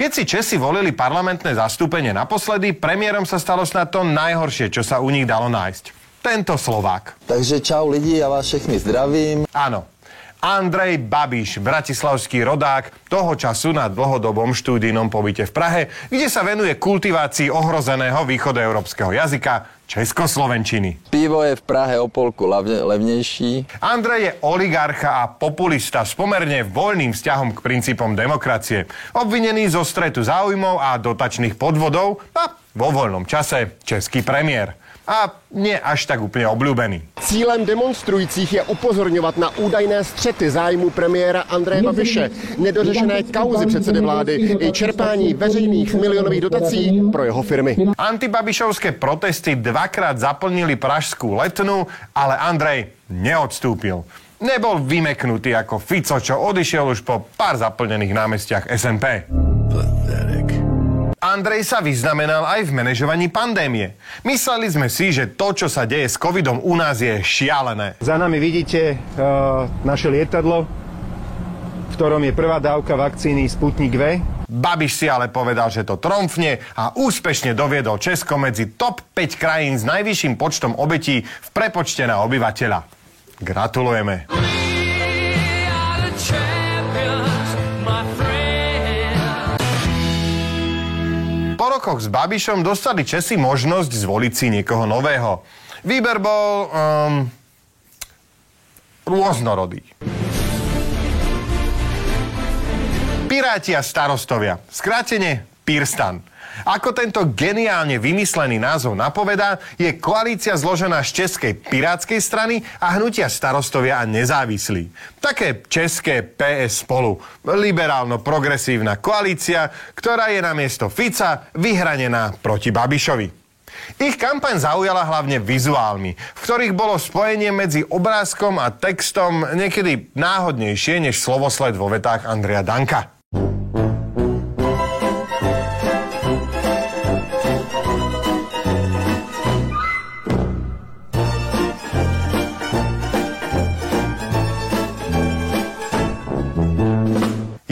Keď si Česi volili parlamentné zastúpenie naposledy, premiérom sa stalo snad to najhoršie, čo sa u nich dalo nájsť. Tento Slovák. Takže čau lidi, ja vás všechny zdravím. Áno, Andrej Babiš, bratislavský rodák, toho času na dlhodobom štúdijnom pobyte v Prahe, kde sa venuje kultivácii ohrozeného východoeurópskeho jazyka, českoslovenčiny. Pivo je v Prahe o polku lavne, levnejší. Andrej je oligarcha a populista s pomerne voľným vzťahom k princípom demokracie. Obvinený zo stretu záujmov a dotačných podvodov a vo voľnom čase český premiér a nie až tak úplně obľúbený. Cílem demonstrujících je upozorňovat na údajné střety zájmu premiéra Andreje Babiše, nedořešené kauzy předsedy vlády i čerpání veřejných milionových dotací pro jeho firmy. Antibabišovské protesty dvakrát zaplnili pražskú letnu, ale Andrej neodstúpil. Nebol vymeknutý ako Fico, čo odišiel už po pár zaplnených námestiach SNP. Andrej sa vyznamenal aj v manažovaní pandémie. Mysleli sme si, že to, čo sa deje s covidom u nás je šialené. Za nami vidíte uh, naše lietadlo, v ktorom je prvá dávka vakcíny Sputnik V. Babiš si ale povedal, že to tromfne a úspešne doviedol Česko medzi top 5 krajín s najvyšším počtom obetí v prepočte na obyvateľa. Gratulujeme. Rokoch s Babišom dostali Česi možnosť zvoliť si niekoho nového. Výber bol um, rôznorodý. Piráti a starostovia. Skrátene Pirstan. Ako tento geniálne vymyslený názov napovedá, je koalícia zložená z Českej pirátskej strany a hnutia starostovia a nezávislí. Také české PS spolu. Liberálno-progresívna koalícia, ktorá je na miesto Fica vyhranená proti Babišovi. Ich kampaň zaujala hlavne vizuálmi, v ktorých bolo spojenie medzi obrázkom a textom niekedy náhodnejšie než slovosled vo vetách Andrea Danka.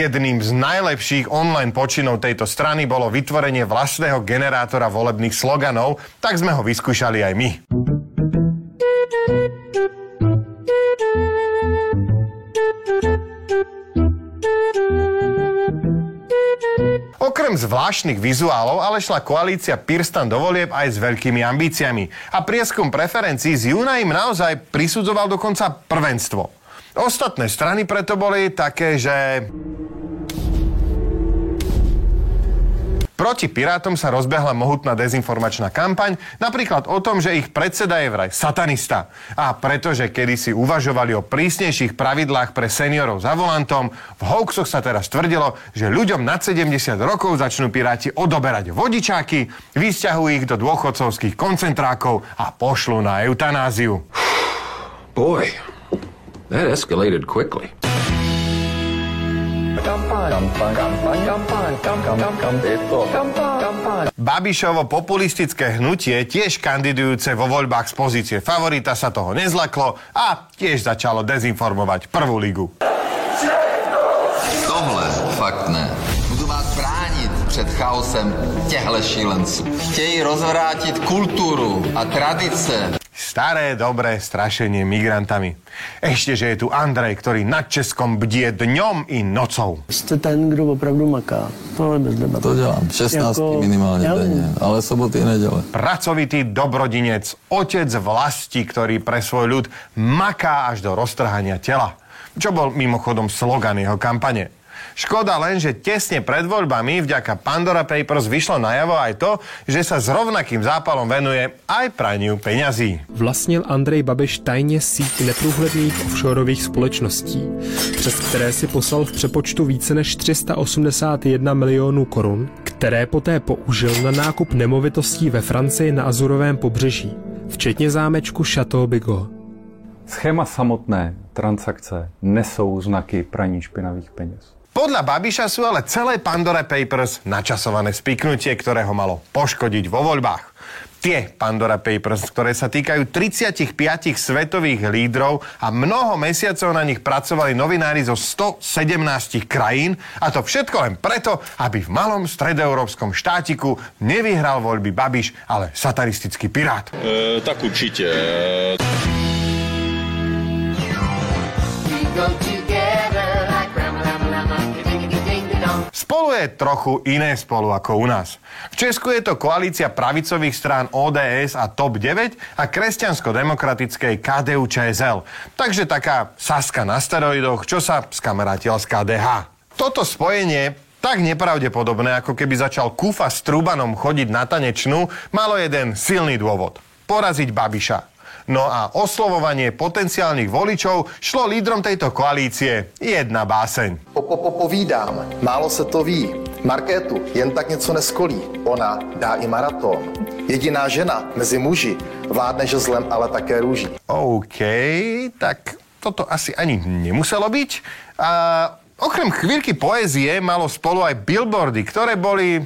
Jedným z najlepších online počinov tejto strany bolo vytvorenie vlastného generátora volebných sloganov, tak sme ho vyskúšali aj my. Okrem zvláštnych vizuálov ale šla koalícia Pirstan do volieb aj s veľkými ambíciami. A prieskum preferencií z júna im naozaj prisudzoval dokonca prvenstvo. Ostatné strany preto boli také, že Proti Pirátom sa rozbehla mohutná dezinformačná kampaň, napríklad o tom, že ich predseda je vraj satanista. A pretože kedysi uvažovali o prísnejších pravidlách pre seniorov za volantom, v hoaxoch sa teraz tvrdilo, že ľuďom nad 70 rokov začnú Piráti odoberať vodičáky, vysťahujú ich do dôchodcovských koncentrákov a pošlú na eutanáziu. Boy, that escalated quickly. Babišovo populistické hnutie, tiež kandidujúce vo voľbách z pozície favorita, sa toho nezlaklo a tiež začalo dezinformovať prvú ligu. Tohle fakt ne. Budu vás bránit před chaosem těchto šílenců. Chtějí rozvrátit kulturu a tradice. Staré, dobré strašenie migrantami. Ešte, že je tu Andrej, ktorý nad Českom bdie dňom i nocou. Jste ten, kdo opravdu maká. Tohle bez debaty. To dělám. 16 jako, minimálně ja denně, ale soboty neděle. Pracovitý dobrodinec, otec vlasti, ktorý pre svoj ľud maká až do roztrhania tela. Čo bol mimochodom slogan jeho kampane. Škoda len, že tesne pred voľbami vďaka Pandora Papers vyšlo najavo aj to, že sa s rovnakým zápalom venuje aj praniu peňazí. Vlastnil Andrej Babiš tajně síť neprůhledných offshoreových společností, přes které si poslal v přepočtu více než 381 milionů korun, které poté použil na nákup nemovitostí ve Francii na Azurovém pobřeží, včetně zámečku Chateau Bigot. Schéma samotné transakce nesou znaky praní špinavých peněz. Podľa Babiša sú ale celé Pandora Papers načasované spiknutie, ktoré ho malo poškodiť vo voľbách. tie Pandora Papers, ktoré sa týkajú 35 svetových lídrov a mnoho mesiacov na nich pracovali novinári zo 117 krajín a to všetko len preto, aby v malom stredoeurópskom štátiku nevyhral voľby Babiš, ale sataristický pirát. E, tak určite. Spolu je trochu iné spolu ako u nás. V Česku je to koalícia pravicových strán ODS a TOP 9 a kresťansko-demokratickej KDU ČSL. Takže taká Saska na steroidoch, čo sa skamarátil z KDH. Toto spojenie tak nepravdepodobné, ako keby začal Kufa s Trubanom chodiť na tanečnú, malo jeden silný dôvod. Poraziť Babiša. No a oslovovanie potenciálnych voličov šlo lídrom tejto koalície jedna báseň. Povídám, málo se to ví. Markétu jen tak něco neskolí. Ona dá i maraton. Jediná žena mezi muži vládne žezlem, ale také růží. OK, tak toto asi ani nemuselo byť. A okrem chvíľky poézie malo spolu aj billboardy, ktoré boli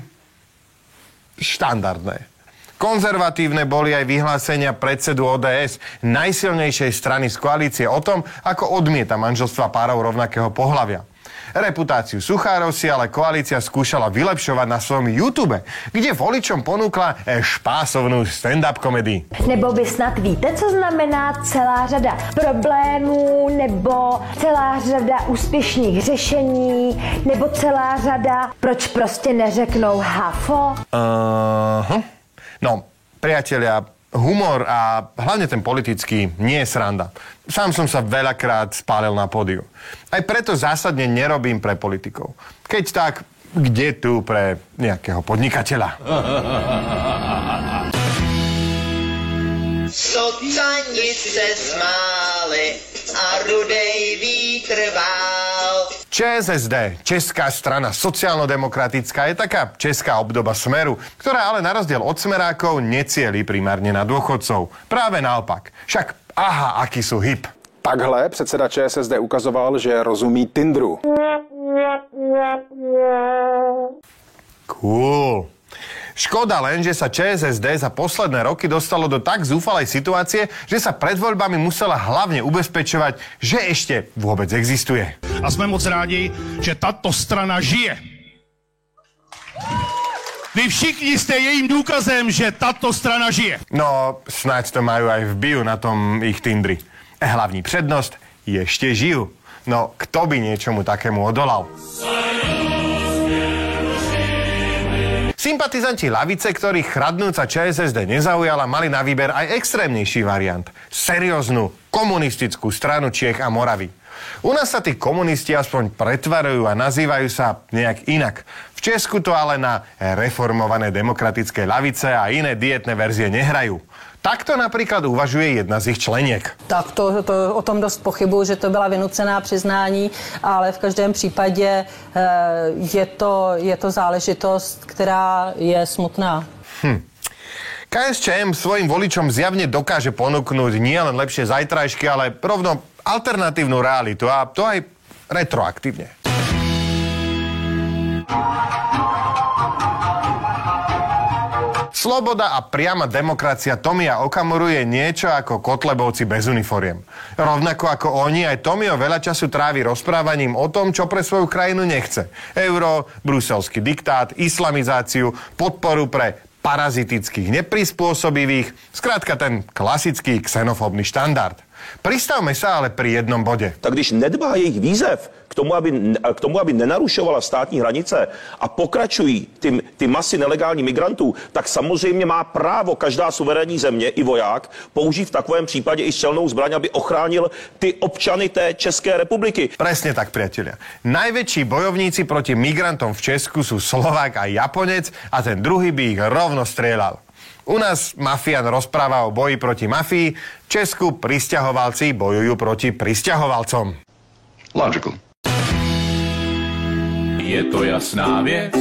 štandardné. Konzervatívne boli aj vyhlásenia predsedu ODS, najsilnejšej strany z koalície o tom, ako odmieta manželstva párov rovnakého pohľavia. Reputáciu Suchárov si ale koalícia skúšala vylepšovať na svojom YouTube, kde voličom ponúkla špásovnú stand-up komedii. Nebo vy snad víte, co znamená celá řada problémů, nebo celá řada úspěšných řešení, nebo celá řada, proč prostě neřeknou hafo? Uh-huh. No, priatelia, humor a hlavne ten politický nie je sranda. Sám som sa veľakrát spálil na pódiu. Aj preto zásadne nerobím pre politikov. Keď tak, kde tu pre nejakého podnikateľa? Socani se smáli a rudej vítr vál. ČSSD, Česká strana sociálno-demokratická, je taká česká obdoba Smeru, ktorá ale na rozdiel od Smerákov necieli primárne na dôchodcov. Práve naopak. Však aha, aký sú hip. Takhle předseda ČSSD ukazoval, že rozumí Tindru. Cool. Škoda len, že sa ČSSD za posledné roky dostalo do tak zúfalej situácie, že sa pred voľbami musela hlavne ubezpečovať, že ešte vôbec existuje. A sme moc rádi, že táto strana žije. Vy všichni ste jejím důkazem, že táto strana žije. No, snáď to majú aj v bio na tom ich Tindri. Hlavní přednost, ešte žijú. No, kto by niečomu takému odolal? Sympatizanti lavice, ktorých chradnúca ČSSD nezaujala, mali na výber aj extrémnejší variant. Serióznu, komunistickú stranu Čiech a Moravy. U nás sa tí komunisti aspoň pretvarujú a nazývajú sa nejak inak. V Česku to ale na reformované demokratické lavice a iné dietné verzie nehrajú. Takto například uvažuje jedna z jejich členiek. Tak to, to o tom dost pochybuju, že to byla vynucená přiznání, ale v každém případě eh, je to, je to záležitost, která je smutná. Hm. KSČM svojim voličom zjavne dokáže ponúknuť nielen lepšie zajtrajšky, ale rovno alternatívnu realitu a to aj retroaktívne. Sloboda a priama demokracia Tomia Okamuru je niečo ako Kotlebovci bez uniforiem. Rovnako ako oni, aj Tomio veľa času trávi rozprávaním o tom, čo pre svoju krajinu nechce. Euro, bruselský diktát, islamizáciu, podporu pre parazitických neprispôsobivých, skrátka ten klasický xenofóbny štandard. Pristavme sa ale pri jednom bode. Tak když nedbá jejich výzev k tomu, aby, k tomu, aby nenarušovala státní hranice a pokračují ty, ty masy nelegálních migrantů, tak samozřejmě má právo každá suverénní země i voják použít v takovém případě i střelnou zbraň, aby ochránil ty občany té České republiky. Presne tak, priatelia. Najväčší bojovníci proti migrantom v Česku sú Slovák a Japonec a ten druhý by ich rovno strieľal. U nás mafián rozpráva o boji proti mafii, Česku pristahovalci bojujú proti pristahovalcom. Logical. Je to jasná věc,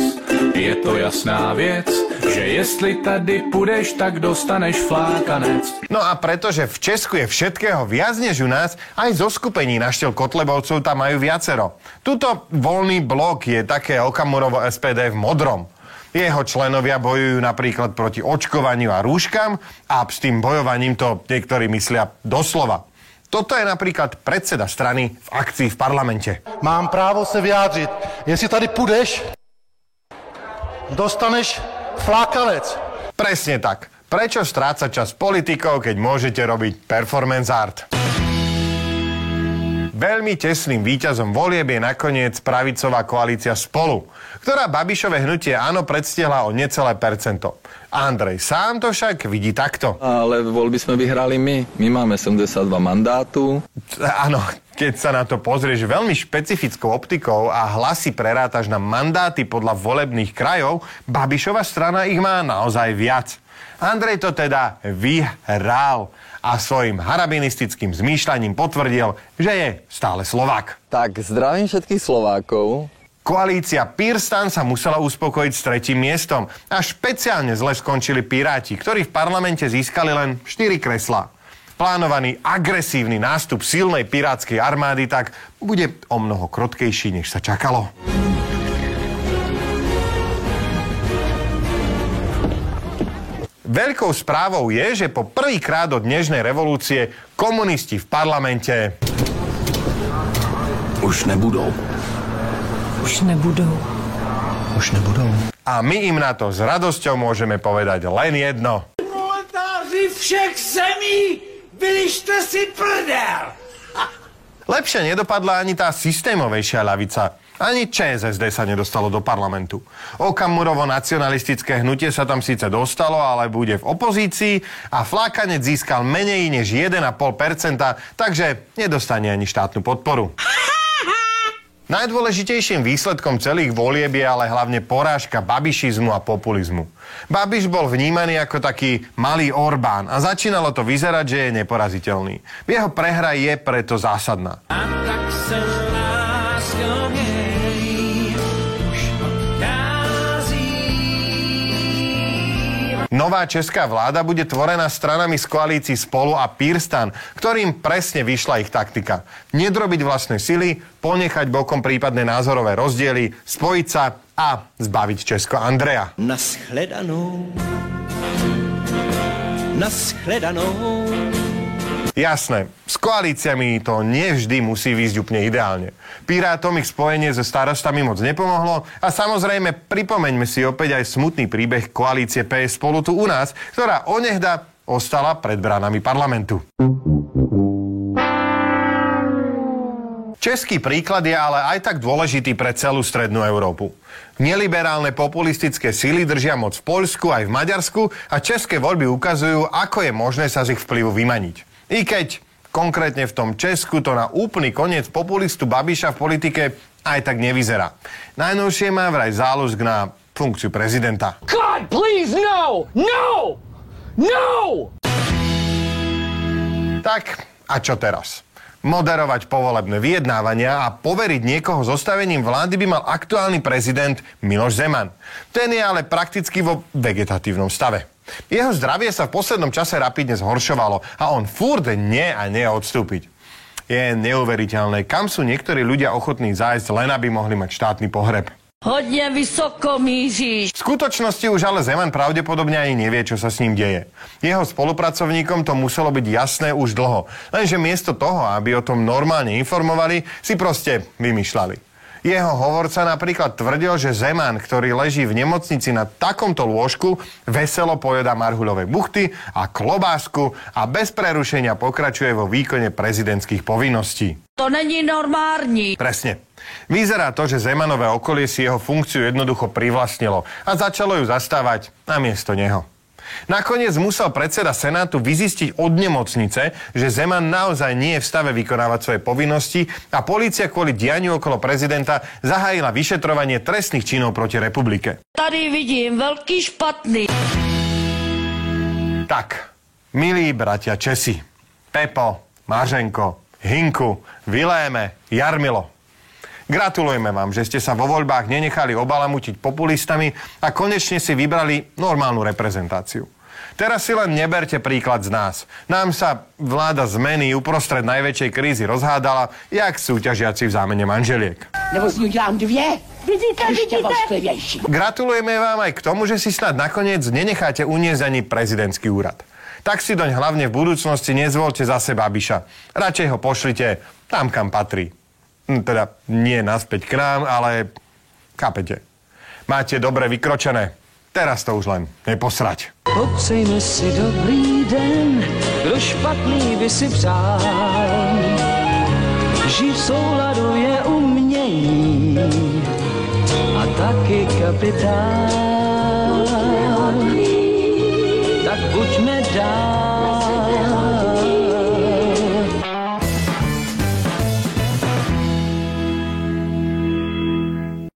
je to jasná věc, že jestli tady půjdeš, tak dostaneš flákanec. No a pretože v Česku je všetkého viac než u nás, aj zo skupení na štýl Kotlebovcov tam majú viacero. Tuto voľný blok je také Okamurovo SPD v modrom. Jeho členovia bojujú napríklad proti očkovaniu a rúškam a s tým bojovaním to niektorí myslia doslova. Toto je napríklad predseda strany v akcii v parlamente. Mám právo se vyjádřit. Jestli tady půjdeš, dostaneš flákanec. Presne tak. Prečo strácať čas politikov, keď môžete robiť performance art? Veľmi tesným víťazom volieb je nakoniec pravicová koalícia Spolu, ktorá Babišové hnutie áno predstihla o necelé percento. Andrej sám to však vidí takto. Ale voľby sme vyhrali my. My máme 72 mandátu. Áno, keď sa na to pozrieš veľmi špecifickou optikou a hlasy prerátaš na mandáty podľa volebných krajov, Babišova strana ich má naozaj viac. Andrej to teda vyhral a svojim harabinistickým zmýšľaním potvrdil, že je stále Slovák. Tak zdravím všetkých Slovákov. Koalícia Pirstan sa musela uspokojiť s tretím miestom a špeciálne zle skončili Piráti, ktorí v parlamente získali len 4 kreslá. Plánovaný agresívny nástup silnej pirátskej armády tak bude o mnoho krotkejší, než sa čakalo. Veľkou správou je, že po prvýkrát od dnešnej revolúcie komunisti v parlamente už nebudou. Už nebudou. Už nebudou. A my im na to s radosťou môžeme povedať len jedno. Proletáři všech zemí, vylište si prdel! Lepšie nedopadla ani tá systémovejšia ľavica. Ani ČSSD sa nedostalo do parlamentu. Okamurovo nacionalistické hnutie sa tam síce dostalo, ale bude v opozícii a Flákanec získal menej než 1,5%, takže nedostane ani štátnu podporu. Najdôležitejším výsledkom celých volieb je ale hlavne porážka babišizmu a populizmu. Babiš bol vnímaný ako taký malý Orbán a začínalo to vyzerať, že je neporaziteľný. Jeho prehra je preto zásadná. Nová česká vláda bude tvorená stranami z koalícií Spolu a Pirstan, ktorým presne vyšla ich taktika. Nedrobiť vlastné sily, ponechať bokom prípadné názorové rozdiely, spojiť sa a zbaviť Česko Andreja. Naschledanou. Naschledanou. Jasné, s koalíciami to nevždy musí výjsť úplne ideálne. Pirátom ich spojenie so starostami moc nepomohlo a samozrejme pripomeňme si opäť aj smutný príbeh koalície PS spolu tu u nás, ktorá onehda ostala pred bránami parlamentu. Český príklad je ale aj tak dôležitý pre celú strednú Európu. Neliberálne populistické síly držia moc v Poľsku aj v Maďarsku a české voľby ukazujú, ako je možné sa z ich vplyvu vymaniť. I keď konkrétne v tom Česku to na úplný koniec populistu Babiša v politike aj tak nevyzerá. Najnovšie má vraj záľusk na funkciu prezidenta. God, please, no! No! No! Tak, a čo teraz? Moderovať povolebné vyjednávania a poveriť niekoho zostavením vlády by mal aktuálny prezident Miloš Zeman. Ten je ale prakticky vo vegetatívnom stave. Jeho zdravie sa v poslednom čase rapidne zhoršovalo a on furt nie a nie odstúpiť. Je neuveriteľné, kam sú niektorí ľudia ochotní zájsť, len aby mohli mať štátny pohreb. Hodne vysoko míříš. V skutočnosti už ale Zeman pravdepodobne ani nevie, čo sa s ním deje. Jeho spolupracovníkom to muselo byť jasné už dlho, lenže miesto toho, aby o tom normálne informovali, si proste vymýšľali. Jeho hovorca napríklad tvrdil, že Zeman, ktorý leží v nemocnici na takomto lôžku, veselo pojeda marhuľové buchty a klobásku a bez prerušenia pokračuje vo výkone prezidentských povinností. To není normálny. Presne. Vyzerá to, že Zemanové okolie si jeho funkciu jednoducho privlastnilo a začalo ju zastávať namiesto neho. Nakoniec musel predseda Senátu vyzistiť od nemocnice, že Zeman naozaj nie je v stave vykonávať svoje povinnosti a polícia kvôli dianiu okolo prezidenta zahájila vyšetrovanie trestných činov proti republike. Tady vidím veľký špatný. Tak, milí bratia Česi, Pepo, Mařenko, Hinku, Viléme, Jarmilo. Gratulujeme vám, že ste sa vo voľbách nenechali obalamutiť populistami a konečne si vybrali normálnu reprezentáciu. Teraz si len neberte príklad z nás. Nám sa vláda zmeny uprostred najväčšej krízy rozhádala, jak súťažiaci v zámene manželiek. Nebo z dvě. Vidíte, vidíte? Gratulujeme vám aj k tomu, že si snad nakoniec nenecháte uniesť ani prezidentský úrad. Tak si doň hlavne v budúcnosti nezvolte zase Babiša. Radšej ho pošlite tam, kam patrí. Hm, Teda nie naspäť k nám, ale chápete. Máte dobre vykročené. Teraz to už len neposrať. Popřejme si dobrý den, kdo špatný by si přál. Žít v souladu je umění a taky kapitál. Tak buďme dál.